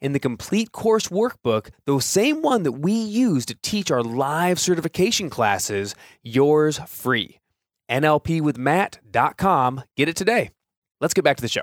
in the complete course workbook, the same one that we use to teach our live certification classes, yours free. NLPwithmatt.com. Get it today. Let's get back to the show.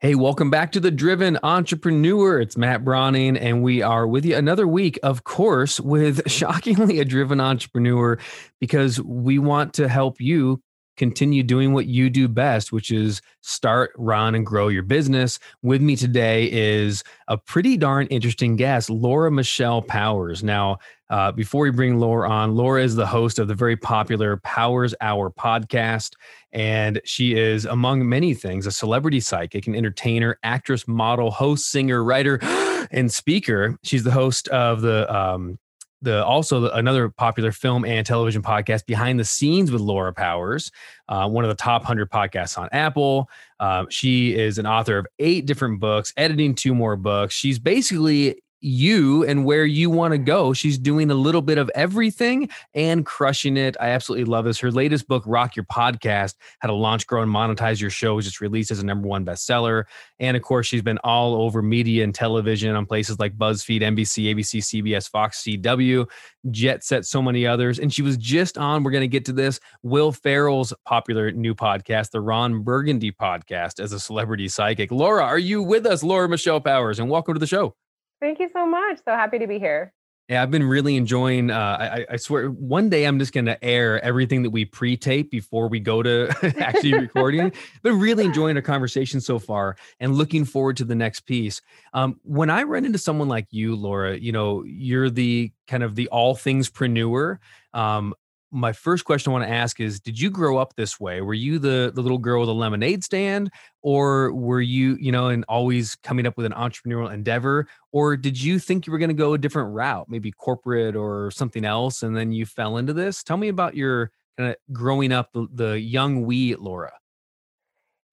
Hey, welcome back to the Driven Entrepreneur. It's Matt Browning, and we are with you another week, of course, with shockingly a driven entrepreneur because we want to help you continue doing what you do best, which is start, run, and grow your business. With me today is a pretty darn interesting guest, Laura Michelle Powers. Now, uh, before we bring Laura on, Laura is the host of the very popular Powers Hour podcast. And she is, among many things, a celebrity psychic, an entertainer, actress, model, host, singer, writer, and speaker. She's the host of the um, the also the, another popular film and television podcast, Behind the Scenes with Laura Powers, uh, one of the top 100 podcasts on Apple. Uh, she is an author of eight different books, editing two more books. She's basically you and where you want to go. She's doing a little bit of everything and crushing it. I absolutely love this. Her latest book, Rock Your Podcast, How to Launch, Grow, and Monetize Your Show, was just released as a number one bestseller. And of course, she's been all over media and television on places like BuzzFeed, NBC, ABC, CBS, Fox, CW, Jet Set, so many others. And she was just on, we're going to get to this, Will Ferrell's popular new podcast, the Ron Burgundy podcast, as a celebrity psychic. Laura, are you with us? Laura Michelle Powers, and welcome to the show. Thank you so much. So happy to be here. Yeah, I've been really enjoying. Uh, I, I, swear, one day I'm just going to air everything that we pre-tape before we go to actually recording. Been really enjoying our conversation so far, and looking forward to the next piece. Um, when I run into someone like you, Laura, you know, you're the kind of the all things preneur. Um, my first question I want to ask is Did you grow up this way? Were you the, the little girl with a lemonade stand, or were you, you know, and always coming up with an entrepreneurial endeavor? Or did you think you were going to go a different route, maybe corporate or something else, and then you fell into this? Tell me about your kind of growing up, the, the young wee Laura.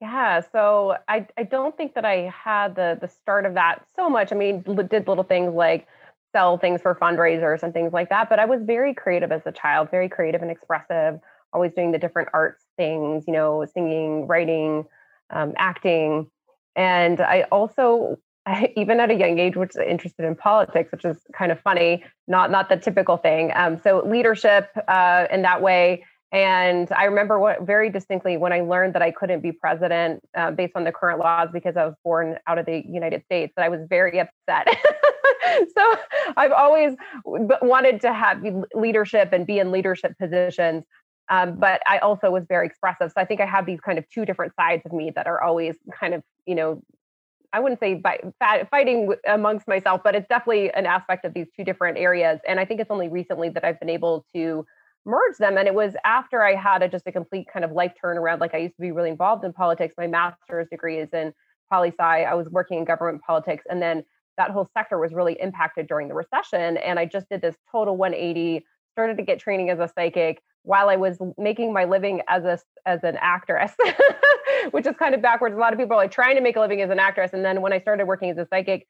Yeah, so I, I don't think that I had the the start of that so much. I mean, did little things like sell things for fundraisers and things like that. But I was very creative as a child, very creative and expressive, always doing the different arts things, you know, singing, writing, um, acting. And I also, I, even at a young age, was interested in politics, which is kind of funny, not not the typical thing. Um, so leadership uh, in that way. And I remember what very distinctly when I learned that I couldn't be president uh, based on the current laws because I was born out of the United States, that I was very upset. so I've always wanted to have leadership and be in leadership positions. Um, but I also was very expressive. So I think I have these kind of two different sides of me that are always kind of, you know, I wouldn't say by, fighting amongst myself, but it's definitely an aspect of these two different areas. And I think it's only recently that I've been able to merge them. And it was after I had a, just a complete kind of life turnaround. Like I used to be really involved in politics. My master's degree is in poli sci. I was working in government politics. And then that whole sector was really impacted during the recession. And I just did this total 180, started to get training as a psychic while I was making my living as a as an actress, which is kind of backwards. A lot of people are like trying to make a living as an actress. And then when I started working as a psychic,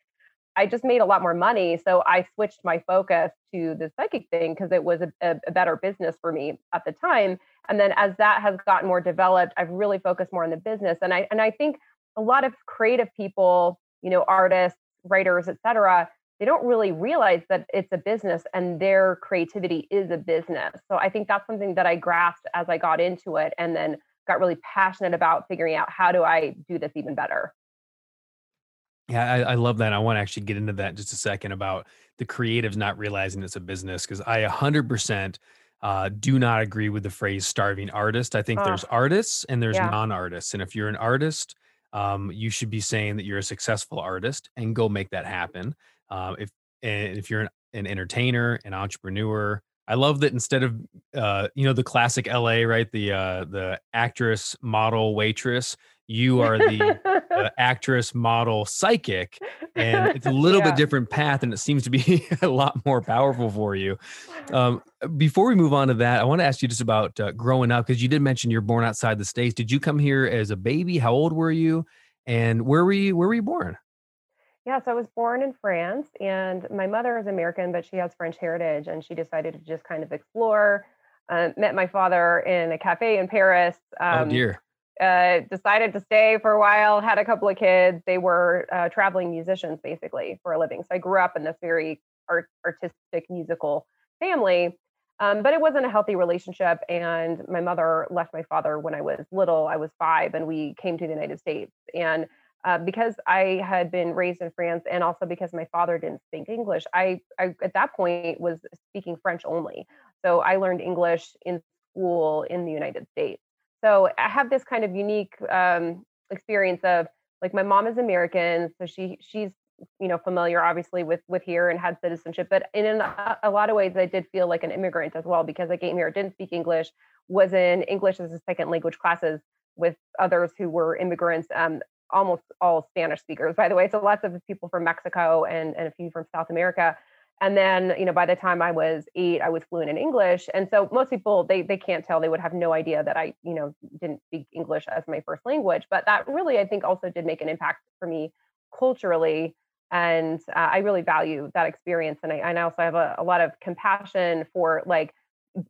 I just made a lot more money. So I switched my focus to the psychic thing because it was a, a, better business for me at the time. And then as that has gotten more developed, I've really focused more on the business. And I and I think a lot of creative people, you know, artists, writers, et cetera, they don't really realize that it's a business and their creativity is a business. So I think that's something that I grasped as I got into it and then got really passionate about figuring out how do I do this even better. Yeah, I, I love that. I want to actually get into that in just a second about the creatives not realizing it's a business because I 100% uh, do not agree with the phrase starving artist. I think there's artists and there's yeah. non artists. And if you're an artist, um, you should be saying that you're a successful artist and go make that happen. Uh, if and if you're an, an entertainer, an entrepreneur, I love that instead of uh, you know the classic LA, right? The uh, the actress, model, waitress. You are the uh, actress, model, psychic, and it's a little yeah. bit different path, and it seems to be a lot more powerful for you. Um, before we move on to that, I want to ask you just about uh, growing up because you did mention you're born outside the states. Did you come here as a baby? How old were you? And where were you? Where were you born? Yeah, so I was born in France, and my mother is American, but she has French heritage, and she decided to just kind of explore. Uh, met my father in a cafe in Paris. Oh, um, oh dear. Uh, decided to stay for a while. Had a couple of kids. They were uh, traveling musicians basically for a living. So I grew up in this very art- artistic musical family. Um, but it wasn't a healthy relationship. And my mother left my father when I was little. I was five, and we came to the United States. And uh, because I had been raised in France and also because my father didn't speak English, I, I at that point was speaking French only. So I learned English in school in the United States. So I have this kind of unique um, experience of like my mom is American, so she she's you know familiar obviously with with here and had citizenship, but in a, a lot of ways I did feel like an immigrant as well because I came here, didn't speak English, was in English as a second language classes with others who were immigrants. Um, almost all Spanish speakers, by the way. So lots of people from Mexico and, and a few from South America. And then, you know, by the time I was eight, I was fluent in English. And so most people they they can't tell, they would have no idea that I, you know, didn't speak English as my first language. But that really, I think, also did make an impact for me culturally. And uh, I really value that experience. And I, and I also have a, a lot of compassion for like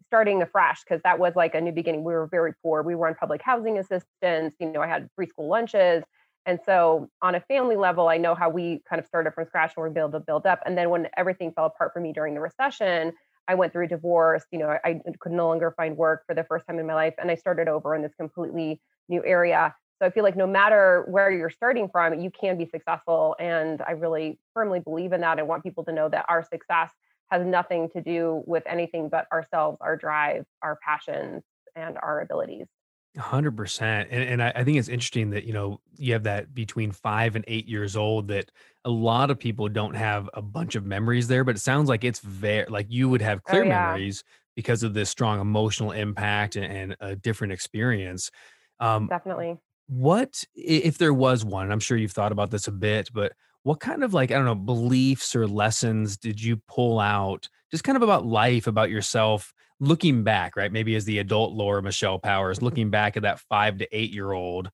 starting afresh because that was like a new beginning. We were very poor. We were on public housing assistance. You know, I had free school lunches. And so, on a family level, I know how we kind of started from scratch and we're able to build up. And then, when everything fell apart for me during the recession, I went through a divorce. You know, I could no longer find work for the first time in my life, and I started over in this completely new area. So I feel like no matter where you're starting from, you can be successful. And I really firmly believe in that. I want people to know that our success has nothing to do with anything but ourselves, our drive, our passions, and our abilities. Hundred percent, and and I, I think it's interesting that you know you have that between five and eight years old that a lot of people don't have a bunch of memories there, but it sounds like it's very like you would have oh, clear oh, yeah. memories because of this strong emotional impact and, and a different experience. Um, Definitely. What if there was one? I'm sure you've thought about this a bit, but what kind of like I don't know beliefs or lessons did you pull out, just kind of about life, about yourself? Looking back, right? Maybe as the adult Laura Michelle Powers, looking back at that five to eight year old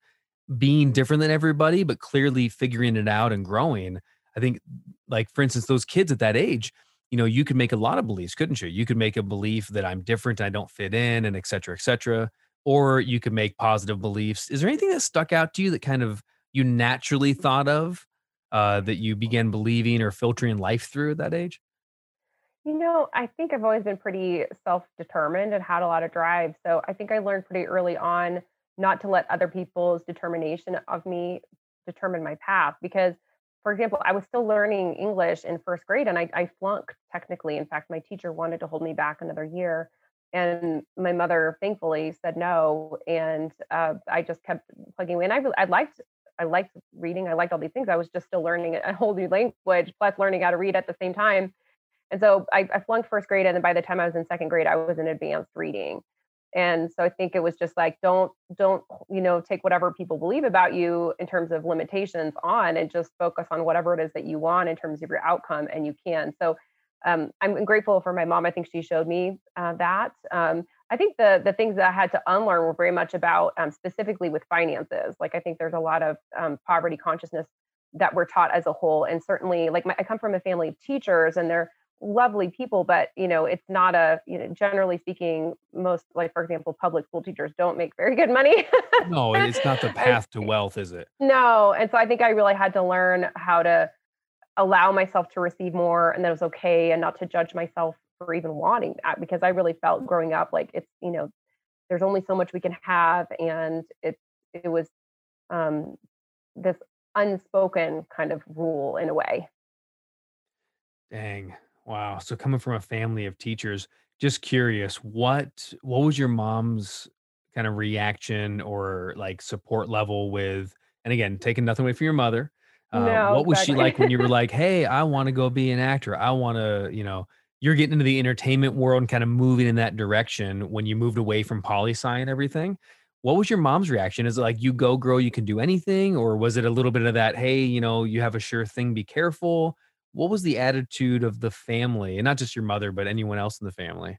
being different than everybody, but clearly figuring it out and growing. I think, like, for instance, those kids at that age, you know, you could make a lot of beliefs, couldn't you? You could make a belief that I'm different, I don't fit in, and et cetera, et cetera. Or you could make positive beliefs. Is there anything that stuck out to you that kind of you naturally thought of uh, that you began believing or filtering life through at that age? You know, I think I've always been pretty self-determined and had a lot of drive. So I think I learned pretty early on not to let other people's determination of me determine my path. Because, for example, I was still learning English in first grade and I, I flunked technically. In fact, my teacher wanted to hold me back another year. And my mother thankfully said no. And uh, I just kept plugging away. And I, I liked I liked reading. I liked all these things. I was just still learning a whole new language, plus learning how to read at the same time. And so I, I flunked first grade, and then by the time I was in second grade, I was in advanced reading. And so I think it was just like don't don't you know take whatever people believe about you in terms of limitations on, and just focus on whatever it is that you want in terms of your outcome, and you can. So um, I'm grateful for my mom. I think she showed me uh, that. Um, I think the the things that I had to unlearn were very much about um, specifically with finances. Like I think there's a lot of um, poverty consciousness that we're taught as a whole, and certainly like my, I come from a family of teachers, and they're lovely people but you know it's not a you know generally speaking most like for example public school teachers don't make very good money no it's not the path to wealth is it no and so i think i really had to learn how to allow myself to receive more and that it was okay and not to judge myself for even wanting that because i really felt growing up like it's you know there's only so much we can have and it it was um this unspoken kind of rule in a way. Dang. Wow. So coming from a family of teachers, just curious, what what was your mom's kind of reaction or like support level with and again, taking nothing away from your mother. Uh, no, what was exactly. she like when you were like, "Hey, I want to go be an actor. I want to, you know, you're getting into the entertainment world and kind of moving in that direction when you moved away from poli sci and everything. What was your mom's reaction? Is it like you go girl, you can do anything or was it a little bit of that, "Hey, you know, you have a sure thing, be careful." What was the attitude of the family? And not just your mother, but anyone else in the family?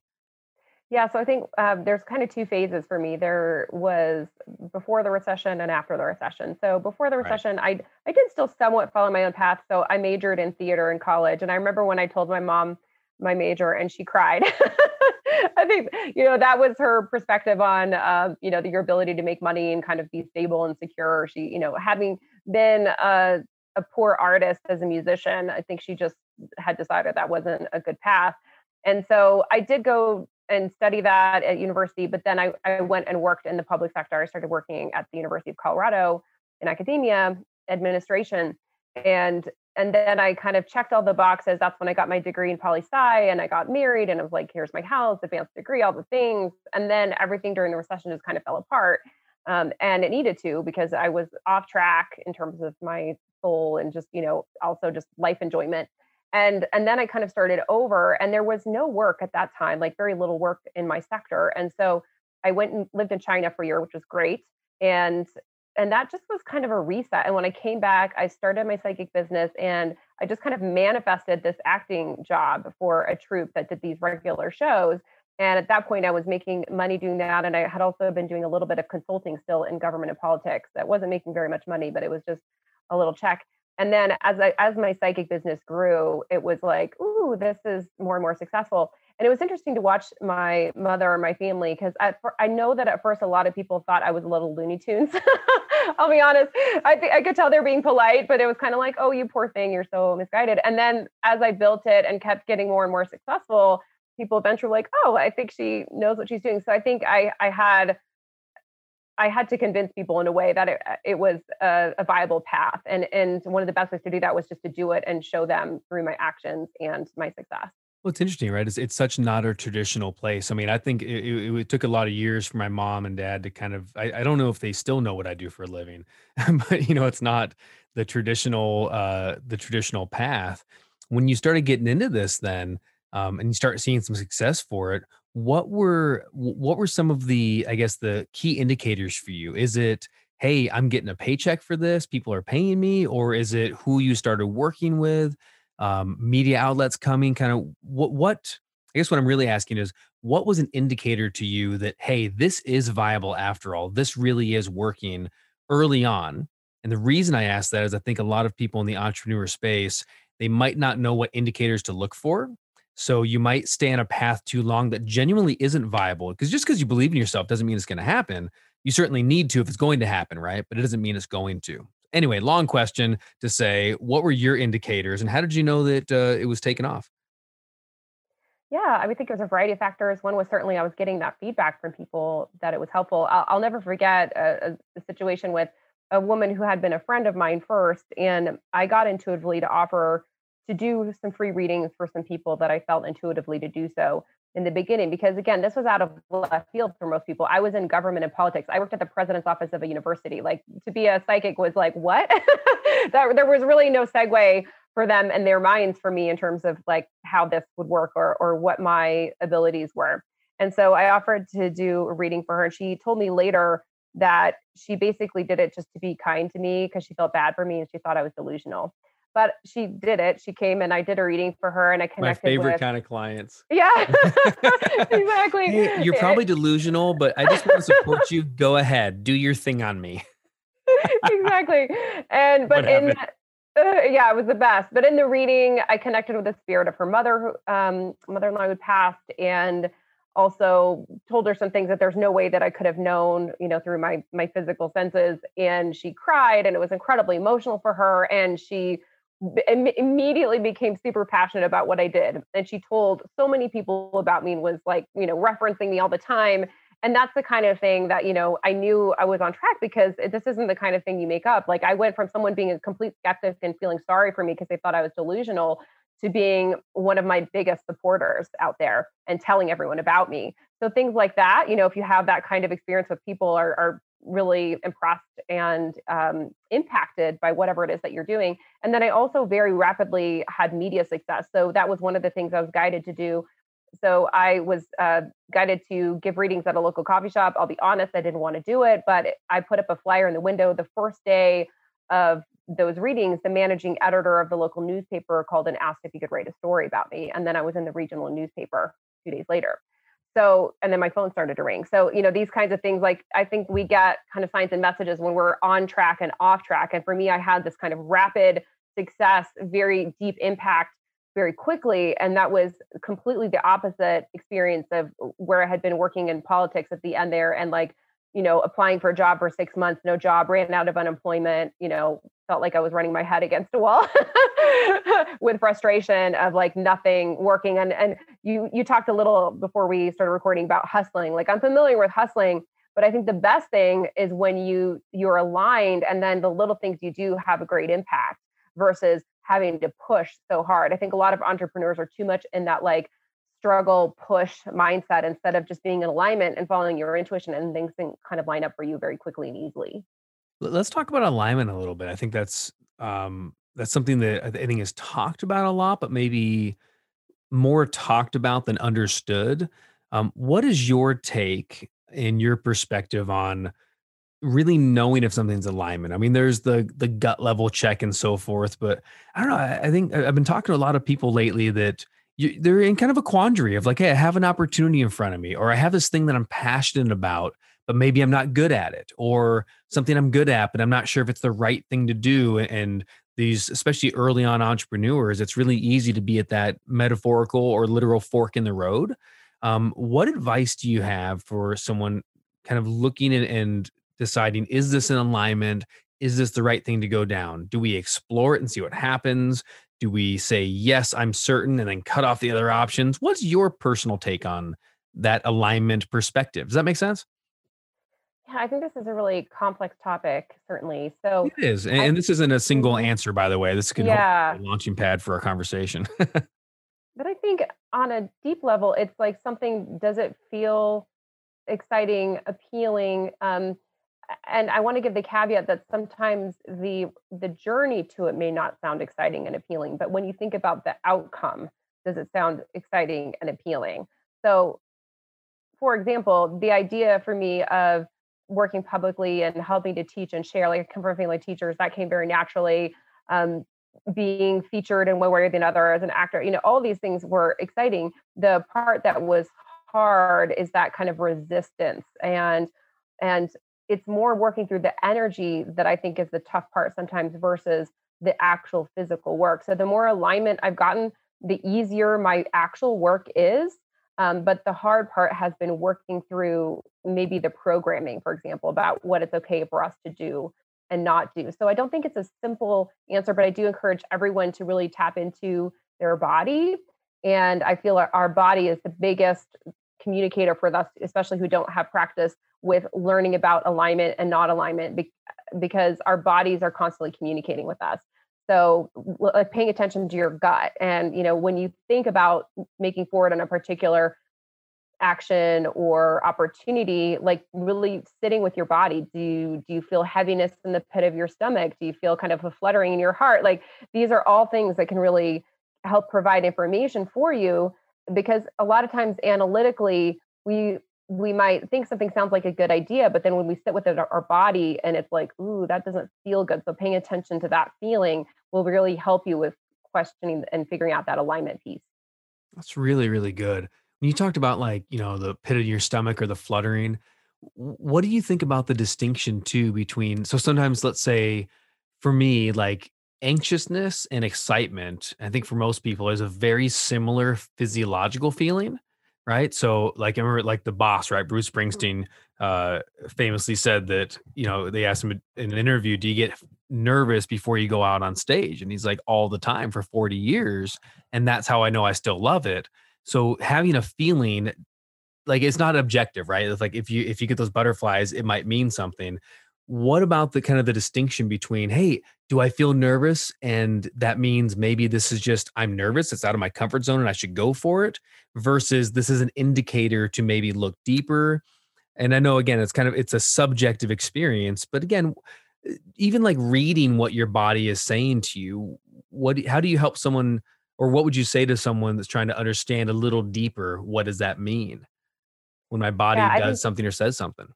Yeah, so I think um, there's kind of two phases for me. There was before the recession and after the recession. So before the Right. recession, I I did still somewhat follow my own path. So I majored in theater in college, and I remember when I told my mom my major, and she cried. I think you know that was her perspective on um, you know your ability to make money and kind of be stable and secure. She you know having been a, a poor artist as a musician, I think she just had decided that wasn't a good path. And so I did go and study that at university, but then I, I went and worked in the public sector. I started working at the University of Colorado in academia administration. And and then I kind of checked all the boxes. That's when I got my degree in poli sci and I got married and I was like, here's my house, advanced degree, all the things. And then everything during the recession just kind of fell apart. Um, and it needed to because I was off track in terms of my soul and just, you know, also just life enjoyment. And and then i kind of started over and there was no work at that time like very little work in my sector. And so i went and lived in china for a year which was great. And and that just was kind of a reset. And when i came back i started my psychic business and i just kind of manifested this acting job for a troupe that did these regular shows and at that point i was making money doing that and i had also been doing a little bit of consulting still in government and politics that wasn't making very much money but it was just a little check and then as I as my psychic business grew, it was like, ooh, this is more and more successful. And it was interesting to watch my mother and my family because I I know that at first a lot of people thought I was a little Looney Tunes. I'll be honest. I I could tell they're being polite, but it was kind of like, oh, you poor thing, you're so misguided. And then as I built it and kept getting more and more successful, people eventually like, oh, I think she knows what she's doing. So I think I I had I had to convince people in a way that it, uh, it was a, a, viable path. And, and one of the best ways to do that was just to do it and show them through my actions and my success. Well, it's interesting, right? It's, it's such not a traditional place. I mean, I think it, it, it took a lot of years for my mom and dad to kind of, I, I don't know if they still know what I do for a living, but you know, it's not the traditional, uh, the traditional path. When you started getting into this then, um, and you start seeing some success for it, what were what were some of the i guess the key indicators for you? Is it hey i'm getting a paycheck for this people are paying me or is it who you started working with um, media outlets coming kind of what what i guess what i'm really asking is what was an indicator to you that hey this is viable after all this really is working early on and the reason i ask that is i think a lot of people in the entrepreneur space they might not know what indicators to look for so you might stay on a path too long that genuinely isn't viable. Because just because you believe in yourself doesn't mean it's going to happen. You certainly need to if it's going to happen, right? But it doesn't mean it's going to. Anyway, long question to say, what were your indicators and how did you know that uh, it was taken off? Yeah, I would think it was a variety of factors. One was certainly I was getting that feedback from people that it was helpful. I'll, I'll never forget a, a, a situation with a woman who had been a friend of mine first, and I got intuitively to offer to do some free readings for some people that I felt intuitively to do so in the beginning because again this was out of left field for most people. I was in government and politics. I worked at the president's office of a university. Like to be a psychic was like what? That there was really no segue for them and their minds for me in terms of like how this would work or or what my abilities were. And so i offered to do a reading for her and she told me later that she basically did it just to be kind to me because she felt bad for me and she thought i was delusional but she did it. She came and I did a reading for her and I connected. My favorite with, kind of clients. Yeah, exactly. Hey, you're probably delusional, but I just want to support you. Go ahead, do your thing on me. exactly. And but in uh, yeah, it was the best. But in the reading, I connected with the spirit of her mother, um, mother-in-law who passed, and also told her some things that there's no way that I could have known, you know, through my my physical senses. And she cried, and it was incredibly emotional for her. And she immediately became super passionate about what I did. And she told so many people about me and was like, you know, referencing me all the time. and that's the kind of thing that you know i knew i was on track because this isn't the kind of thing you make up like i went from someone being a complete skeptic and feeling sorry for me because they thought i was delusional to being one of my biggest supporters out there and telling everyone about me so things like that you know if you have that kind of experience with people are, are really impressed and um, impacted by whatever it is that you're doing and then i also very rapidly had media success so that was one of the things i was guided to do so I was uh, guided to give readings at a local coffee shop. I'll be honest, I didn't want to do it, but I put up a flyer in the window the first day of those readings. The managing editor of the local newspaper called and asked if he could write a story about me. And then I was in the regional newspaper two days later. So, and then my phone started to ring. So, you know, these kinds of things, like I think we get kind of signs and messages when we're on track and off track. And for me, I had this kind of rapid success, very deep impact very quickly. And that was completely the opposite experience of where I had been working in politics at the end there and like, you know, applying for a job for six months, no job, ran out of unemployment, you know, felt like I was running my head against a wall with frustration of like nothing working. And and you you talked a little before we started recording about hustling. Like I'm familiar with hustling, but I think the best thing is when you you're aligned and then the little things you do have a great impact versus having to push so hard. I think a lot of entrepreneurs are too much in that like struggle push mindset instead of just being in alignment and following your intuition and things can kind of line up for you very quickly and easily. Let's talk about alignment a little bit. I think that's um that's something that I think is talked about a lot, but maybe more talked about than understood. Um, what is your take and your perspective on really knowing if something's alignment. I mean, there's the the gut level check and so forth, but I don't know. I, I think I've been talking to a lot of people lately that you, they're in kind of a quandary of like, hey, I have an opportunity in front of me, or I have this thing that I'm passionate about, but maybe I'm not good at it, or something I'm good at, but I'm not sure if it's the right thing to do. And these, especially early on entrepreneurs, it's really easy to be at that metaphorical or literal fork in the road. Um, what advice do you have for someone kind of looking and, deciding is this in alignment? Is this the right thing to go down? Do we explore it and see what happens? Do we say, yes, I'm certain, and then cut off the other options? What's your personal take on that alignment perspective? Does that make sense? Yeah, I think this is a really complex topic, certainly. So it is. And, I, and this isn't a single answer, by the way. This could yeah. be a launching pad for our conversation. but I think on a deep level, it's like something, does it feel exciting, appealing? Um, and I want to give the caveat that sometimes the the journey to it may not sound exciting and appealing, but when you think about the outcome, does it sound exciting and appealing? So, for example, the idea for me of working publicly and helping to teach and share, like I come from family teachers, that came very naturally. Um, being featured in one way or the other as an actor, you know, all these things were exciting. The part that was hard is that kind of resistance and and it's more working through the energy that I think is the tough part sometimes versus the actual physical work. So the more alignment I've gotten, the easier my actual work is. Um, but the hard part has been working through maybe the programming, for example, about what it's okay for us to do and not do. So I don't think it's a simple answer, but I do encourage everyone to really tap into their body. And I feel our body is the biggest communicator for us, especially who don't have practice with learning about alignment and not alignment be- because our bodies are constantly communicating with us. So like paying attention to your gut and you know when you think about making forward on a particular action or opportunity like really sitting with your body do you do you feel heaviness in the pit of your stomach? Do you feel kind of a fluttering in your heart? Like these are all things that can really help provide information for you because a lot of times analytically we we might think something sounds like a good idea, but then when we sit with it, our body and it's like, ooh, that doesn't feel good. So paying attention to that feeling will really help you with questioning and figuring out that alignment piece. That's really, really good. When you talked about like, you know, the pit of your stomach or the fluttering, what do you think about the distinction too between so sometimes let's say for me, like anxiousness and excitement, I think for most people is a very similar physiological feeling right? So like I remember like the boss, right? Bruce mm-hmm. Springsteen uh famously said that, you know, they asked him in an interview, do you get nervous before you go out on stage? And he's like all the time for 40 years. And that's how I know I still love it. So having a feeling like it's not objective, right? It's like if you if you get those butterflies, it might mean something. What about the kind of the distinction between, hey, do I feel nervous? And that means maybe this is just I'm nervous, it's out of my comfort zone and I should go for it, versus this is an indicator to maybe look deeper. And I know again, it's kind of it's a subjective experience, but again, even like reading what your body is saying to you, what how do you help someone or what would you say to someone that's trying to understand a little deeper what does that mean when my body yeah, does think, something or says something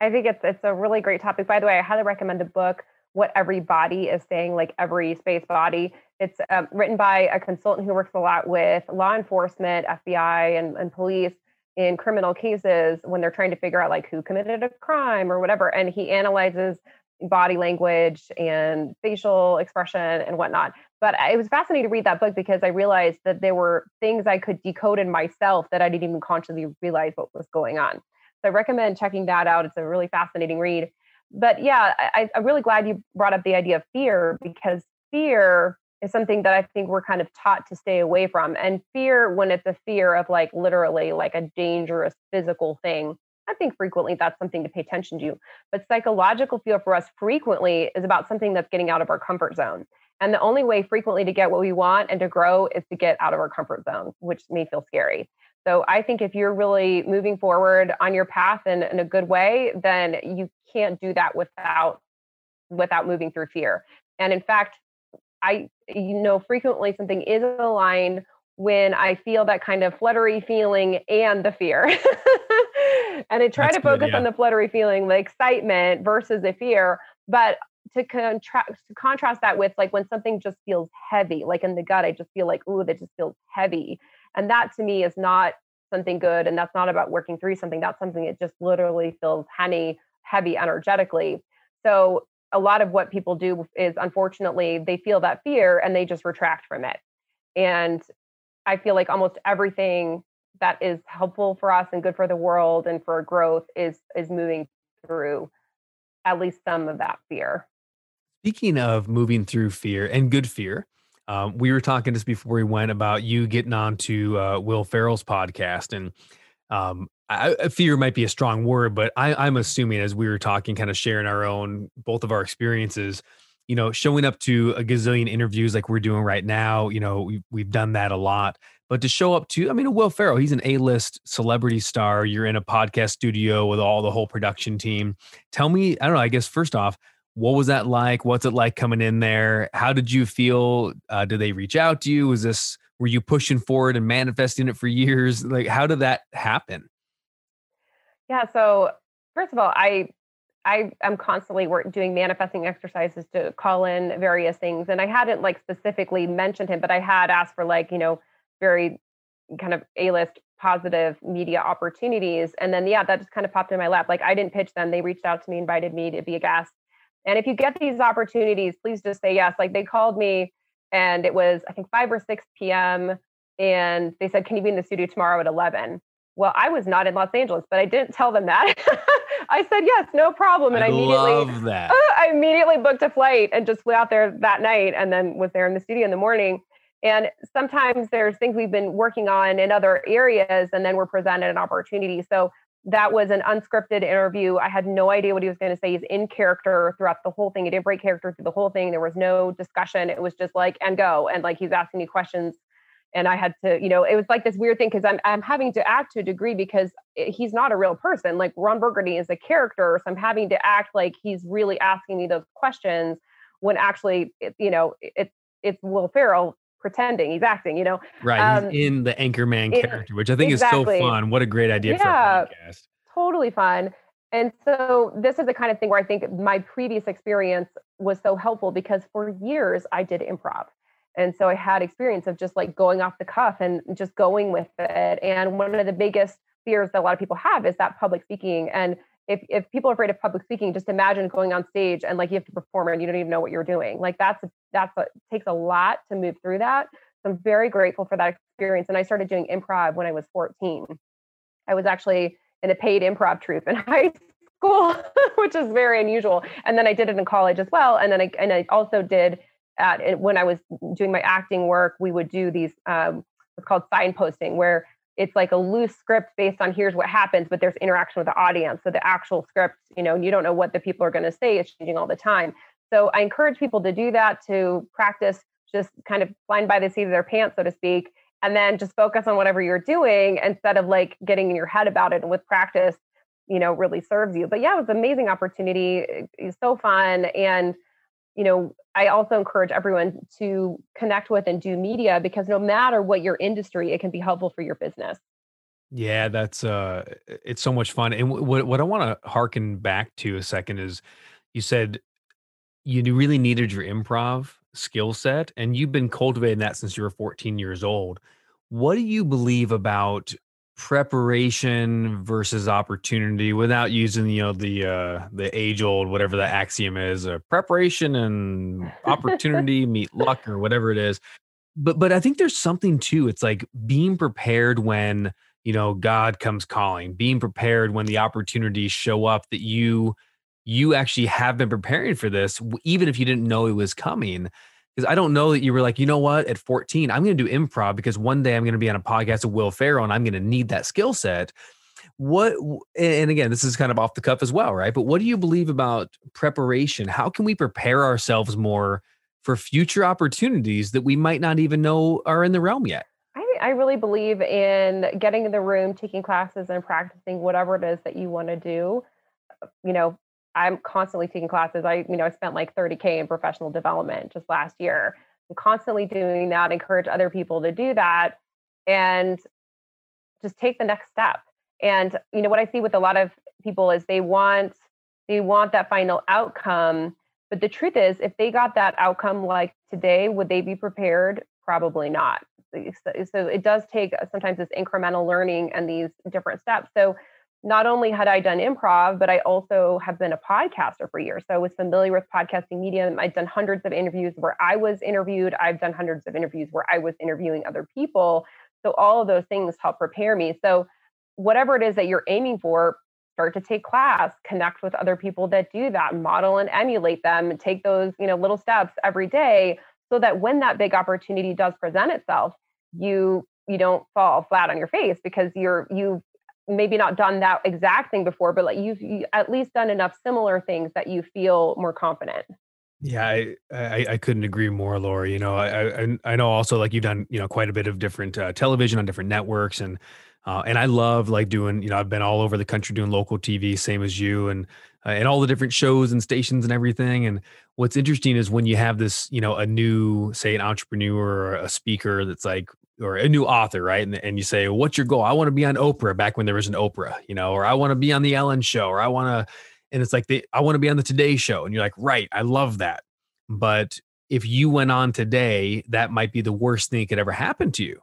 i think it's it's a really great topic by the way i highly recommend the book what every body is saying like every space body it's um, written by a consultant who works a lot with law enforcement fbi and, and police in criminal cases when they're trying to figure out like who committed a crime or whatever and he analyzes body language and facial expression and whatnot. But it was fascinating to read that book because I realized that there were things I could decode in myself that I didn't even consciously realize what was going on. So I recommend checking that out. It's a really fascinating read. But yeah, I, I'm really glad you brought up the idea of fear because fear is something that I think we're kind of taught to stay away from. And fear, when it's a fear of like literally like a dangerous physical thing, I think frequently that's something to pay attention to. But psychological fear for us frequently is about something that's getting out of our comfort zone. And the only way frequently to get what we want and to grow is to get out of our comfort zone, which may feel scary. So I think if you're really moving forward on your path in, in a good way, then you can't do that without without moving through fear. And in fact, I you know frequently something is aligned when I feel that kind of fluttery feeling and the fear. and I try That's to focus good, yeah. on the fluttery feeling, the excitement versus the fear. But to contrast to contrast that with like when something just feels heavy, like in the gut, I just feel like, ooh, that just feels heavy. And that to me is not something good. And that's not about working through something. That's something that just literally feels heavy, heavy energetically. So a lot of what people do is unfortunately they feel that fear and they just retract from it. And I feel like almost everything that is helpful for us and good for the world and for growth is is moving through at least some of that fear. Speaking of moving through fear and good fear, um, we were talking just before we went about you getting on to uh, Will Ferrell's podcast, and um, I, fear might be a strong word, but I, I'm assuming as we were talking, kind of sharing our own both of our experiences, you know, showing up to a gazillion interviews like we're doing right now, you know, we, we've done that a lot. But to show up to, I mean, Will Ferrell, he's an A-list celebrity star. You're in a podcast studio with all the whole production team. Tell me, I don't know, I guess first off, what was that like? What's it like coming in there? How did you feel? Uh, did they reach out to you? Was this, were you pushing forward and manifesting it for years? Like, how did that happen? Yeah. So, first of all, I I am constantly work, doing manifesting exercises to call in various things. And I hadn't like specifically mentioned him, but I had asked for like, you know, very kind of A-list positive media opportunities. And then, yeah, that just kind of popped in my lap. Like I didn't pitch them. They reached out to me, invited me to be a guest. And if you get these opportunities, please just say yes. Like they called me and it was, I think 5 or 6 p.m. And they said, Can you be in the studio tomorrow at 11? Well, I was not in Los Angeles, but I didn't tell them that. I said yes, no problem, and I, I immediately uh, I immediately booked a flight and just flew out there that night, and then was there in the studio in the morning. And sometimes there's things we've been working on in other areas, and then we're presented an opportunity. So that was an unscripted interview. I had no idea what he was going to say. He's in character throughout the whole thing. He didn't break character through the whole thing. There was no discussion. It was just like and go, and like he's asking me questions and I had to, you know, it was like this weird thing because I'm I'm having to act to a degree because he's not a real person. Like Ron Burgundy is a character, so I'm having to act like he's really asking me those questions when actually, it, you know, it's it's Will Ferrell pretending he's acting. You know, right? Um, in the Anchorman it, character, which I think exactly. is so fun. What a great idea yeah, for a podcast. Totally fun. And so this is the kind of thing where I think my previous experience was so helpful because for years I did improv. And so I had experience of just like going off the cuff and just going with it. And one of the biggest fears that a lot of people have is that public speaking. And if, if people are afraid of public speaking, just imagine going on stage and like you have to perform and you don't even know what you're doing. Like that's that's what takes a lot to move through that. So I'm very grateful for that experience. And I started doing improv when I was 14. I was actually in a paid improv troupe in high school, which is very unusual. And then I did it in college as well. And then I and I also did at when I was doing my acting work, we would do these um, what's called signposting, where it's like a loose script based on here's what happens, but there's interaction with the audience. So the actual script, you know, you don't know what the people are going to say. It's changing all the time. So I encourage people to do that, to practice just kind of flying by the seat of their pants, so to speak, and then just focus on whatever you're doing instead of like getting in your head about it. And with practice, you know, really serves you. But yeah, it was an amazing opportunity. It's so fun. And, you know, I also encourage everyone to connect with and do media because no matter what your industry, it can be helpful for your business. Yeah, that's uh it's so much fun. And what what I want to harken back to a second is you said you really needed your improv skill set and you've been cultivating that since you were 14 years old. What do you believe about preparation versus opportunity without using you know the uh the age old whatever the axiom is uh, preparation and opportunity meet luck or whatever it is. But but i think there's something too it's like being prepared when you know god comes calling being prepared when the opportunities show up that you you actually have been preparing for this even if you didn't know it was coming because I don't know that you were like, you know what, at 14, I'm going to do improv because one day I'm going to be on a podcast with Will Ferrell and I'm going to need that skill set. What, and again, this is kind of off the cuff as well, right? But what do you believe about preparation? How can we prepare ourselves more for future opportunities that we might not even know are in the realm yet? I, I really believe in getting in the room, taking classes, and practicing whatever it is that you want to do. You know, I'm constantly taking classes. I, you know, I spent like 30K in professional development just last year. I'm constantly doing that, encourage other people to do that and just take the next step. And, you know, what I see with a lot of people is they want, they want that final outcome. But the truth is, if they got that outcome like today, would they be prepared? Probably not. So it does take uh, sometimes this incremental learning and these different steps. So not only had I done improv, but I also have been a podcaster for years. So I was familiar with podcasting medium. I'd done hundreds of interviews where I was interviewed. I've done hundreds of interviews where I was interviewing other people. So all of those things help prepare me. So whatever it is that you're aiming for, start to take class, connect with other people that do that, model and emulate them, take those, you know, little steps every day so that when that big opportunity does present itself, you you don't fall flat on your face because you're you've maybe not done that exact thing before, but like you've you at least done enough similar things that you feel more confident. Yeah, I, I, I couldn't agree more, Lori. You know, I I, I know also like you've done you know quite a bit of different uh, television on different networks, and uh, and I love like doing you know I've been all over the country doing local TV, same as you, and uh, and all the different shows and stations and everything. And what's interesting is when you have this you know a new say an entrepreneur or a speaker that's like or a new author, right? And, and you say, what's your goal? I want to be on Oprah back when there was an Oprah, you know, or I want to be on the Ellen show, or I want to, and it's like, the, I want to be on the Today show. And you're like, right, I love that. But if you went on today, that might be the worst thing that could ever happen to you.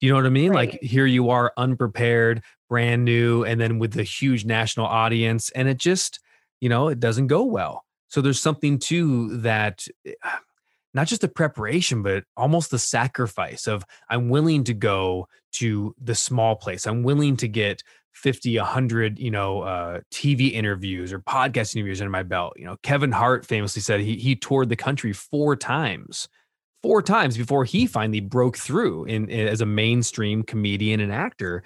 You know what I mean? Right. Like here you are unprepared, brand new, and then with the huge national audience, and it just, you know, it doesn't go well. So there's something to that eh, not just the preparation, but almost the sacrifice of I'm willing to go to the small place. I'm willing to get 50, 100, you know, uh, TV interviews or podcast interviews under my belt. You know, Kevin Hart famously said he, he toured the country four times, four times before he finally broke through in, in as a mainstream comedian and actor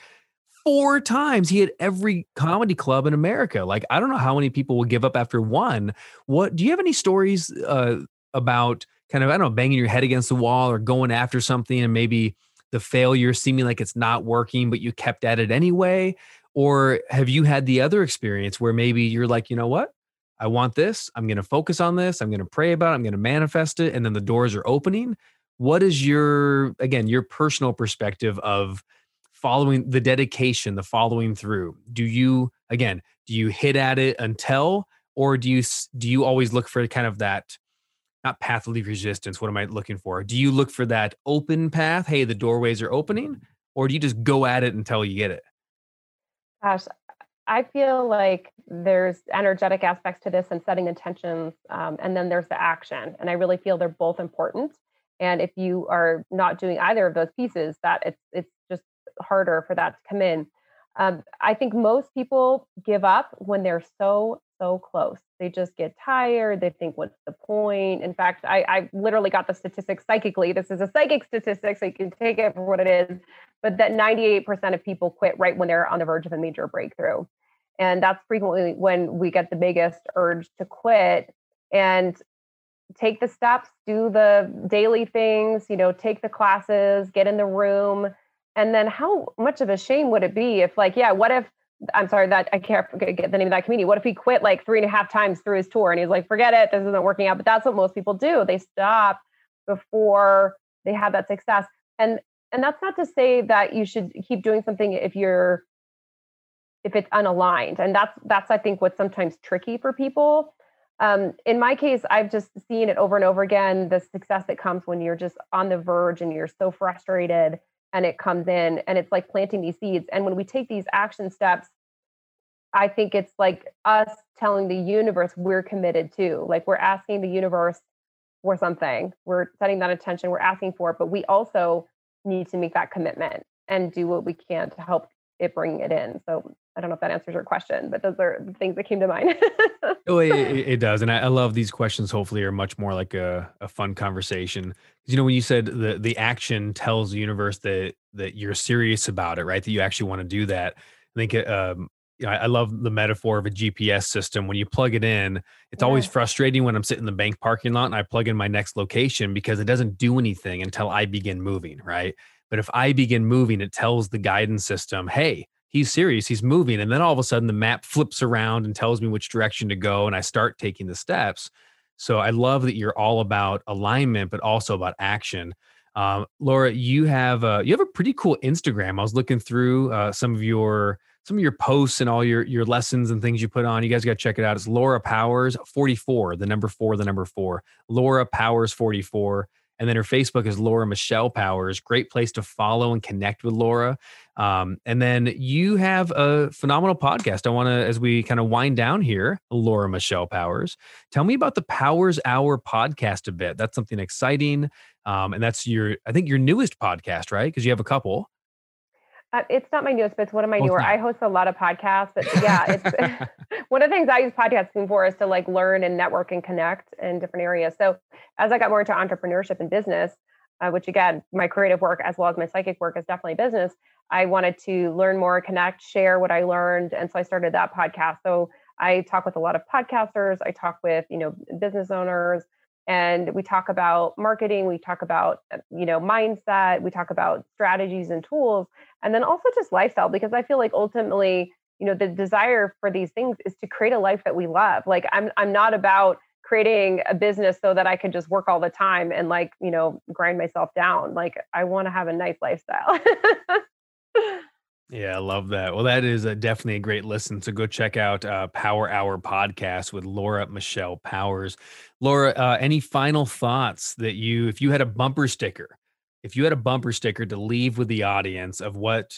four times he had every comedy club in america like i don't know how many people will give up after one what do you have any stories uh, about kind of, I don't know, banging your head against the wall or going after something and maybe the failure seeming like it's not working, but you kept at it anyway? Or have you had the other experience where maybe you're like, you know what? I want this. I'm going to focus on this. I'm going to pray about it. I'm going to manifest it. And then the doors are opening. What is your, again, your personal perspective of following the dedication, the following through? Do you, again, do you hit at it until, or do you, do you always look for kind of that not path of least resistance. What am I looking for? Do you look for that open path? Hey, the doorways are opening, or do you just go at it until you get it? Gosh, I feel like there's energetic aspects to this and setting intentions, um, and then there's the action. And I really feel they're both important. And if you are not doing either of those pieces, that it's it's just harder for that to come in. Um, I think most people give up when they're so so close. They just get tired. They think, what's the point? In fact, I, I literally got the statistics psychically. This is a psychic statistic, so you can take it for what it is. But that 98% of people quit right when they're on the verge of a major breakthrough. And that's frequently when we get the biggest urge to quit. And take the steps, do the daily things, you know, take the classes, get in the room. And then how much of a shame would it be if, like, yeah, what if I'm sorry that I can't get the name of that community. What if he quit like three and a half times through his tour and he's like, forget it, this isn't working out. But that's what most people do. They stop before they have that success. And and that's not to say that you should keep doing something if you're if it's unaligned. And that's that's I think what's sometimes tricky for people. Um, in my case, I've just seen it over and over again. The success that comes when you're just on the verge and you're so frustrated and it comes in and it's like planting these seeds. And when we take these action steps i think it's like us telling the universe we're committed to like we're asking the universe for something. We're setting that attention we're asking for it but we also need to make that commitment and do what we can to help it bring it in so I don't know if that answers your question, but those are the things that came to mind. oh, it, it, does, and I, I, love these questions. Hopefully, are much more like a, a fun conversation. Because You know, when you said the the action tells the universe that that you're serious about it, right? That you actually want to do that. I think um, I, I love the metaphor of a GPS system. When you plug it in, it's yeah. always frustrating when I'm sitting in the bank parking lot and I plug in my next location because it doesn't do anything until I begin moving, right? But if I begin moving, it tells the guidance system, hey he's serious, he's moving. And then all of a sudden the map flips around and tells me which direction to go. And I start taking the steps. So I love that you're all about alignment, but also about action. Um, Laura, you have a, you have a pretty cool Instagram. I was looking through uh, some of your some of your posts and all your your lessons and things you put on. You guys got to check it out. It's Laura Powers 44, the number four, the number four. Laura Powers 44. And then her Facebook is Laura Michelle Powers. Great place to follow and connect with Laura. Um, and then you have a phenomenal podcast. I want to, as we kind of wind down here, Laura Michelle Powers, tell me about the Powers Hour podcast a bit. That's something exciting. Um, and that's your, I think, your newest podcast, right? Because you have a couple. Uh, it's not my newest, but it's one of my oh, newer. I host a lot of podcasts, but yeah, it's one of the things I use podcasting for is to like learn and network and connect in different areas. So as I got more into entrepreneurship and business, uh, which again, my creative work as well as my psychic work is definitely business. I wanted to learn more, connect, share what I learned, and so I started that podcast. So I talk with a lot of podcasters. I talk with you know business owners and we talk about marketing we talk about uh, you know mindset we talk about strategies and tools and then also just lifestyle because i feel like ultimately you know the desire for these things is to create a life that we love. Like i'm i'm not about creating a business so that i can just work all the time and like you know grind myself down. Like i want to have a nice lifestyle Yeah, I love that. Well, that is a, definitely a great listen. So go check out uh, Power Hour podcast with Laura Michelle Powers. Laura, uh, any final thoughts that you, if you had a bumper sticker, if you had a bumper sticker to leave with the audience of what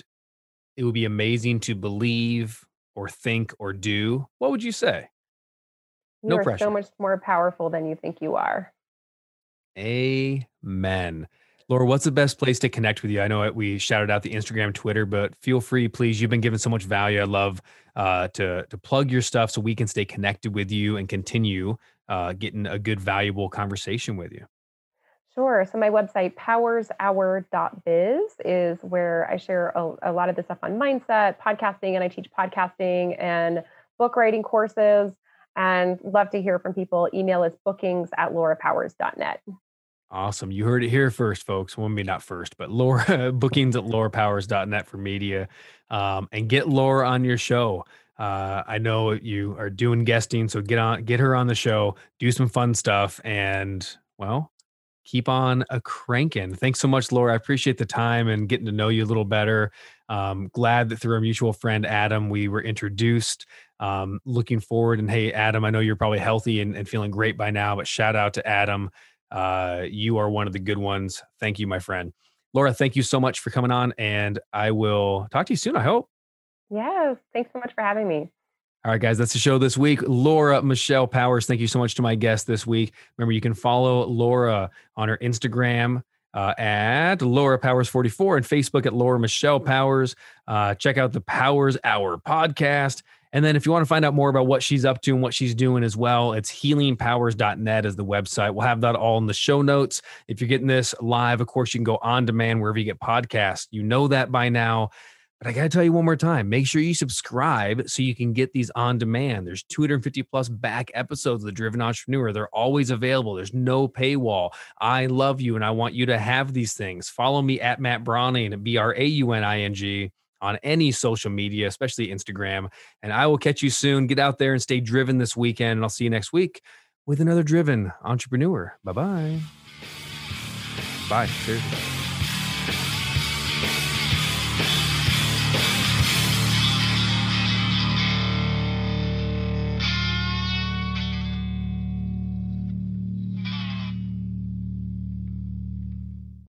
it would be amazing to believe or think or do, what would you say? You no are pressure. so much more powerful than you think you are. Amen. Laura, what's the best place to connect with you? I know we shouted out the Instagram, Twitter, but feel free, please. You've been given so much value. I love uh, to to plug your stuff so we can stay connected with you and continue uh, getting a good, valuable conversation with you. Sure. So my website, powershour.biz, is where I share a, a lot of the stuff on mindset, podcasting, and I teach podcasting and book writing courses. And love to hear from people. Email is bookings at laurapowers.net. Awesome. You heard it here first, folks. Well, maybe not first, but Laura bookings at laurapowers.net for media. Um, and get Laura on your show. Uh, I know you are doing guesting, so get on, get her on the show, do some fun stuff, and well, keep on a cranking. Thanks so much, Laura. I appreciate the time and getting to know you a little better. Um, glad that through our mutual friend Adam, we were introduced. Um, looking forward, and hey, Adam, I know you're probably healthy and, and feeling great by now, but shout out to Adam. Uh, you are one of the good ones. Thank you, my friend. Laura, thank you so much for coming on, and I will talk to you soon, I hope. Yes. Thanks so much for having me. All right, guys, that's the show this week. Laura Michelle Powers, thank you so much to my guest this week. Remember, you can follow Laura on her Instagram uh, at Laura Powers 44 and Facebook at Laura Michelle Powers. Uh, check out the Powers Hour podcast And then if you want to find out more about what she's up to and what she's doing as well, it's healingpowers.net is the website. We'll have that all in the show notes. If you're getting this live, of course, you can go on demand wherever you get podcasts. You know that by now. But I got to tell you one more time make sure you subscribe so you can get these on demand. There's 250 plus back episodes of The Driven Entrepreneur. They're always available, there's no paywall. I love you and I want you to have these things. Follow me at Matt Brauning, B R A U N I N G on any social media, especially Instagram. And I will catch you soon. Get out there and stay driven this weekend. And I'll see you next week with another driven entrepreneur. Bye bye.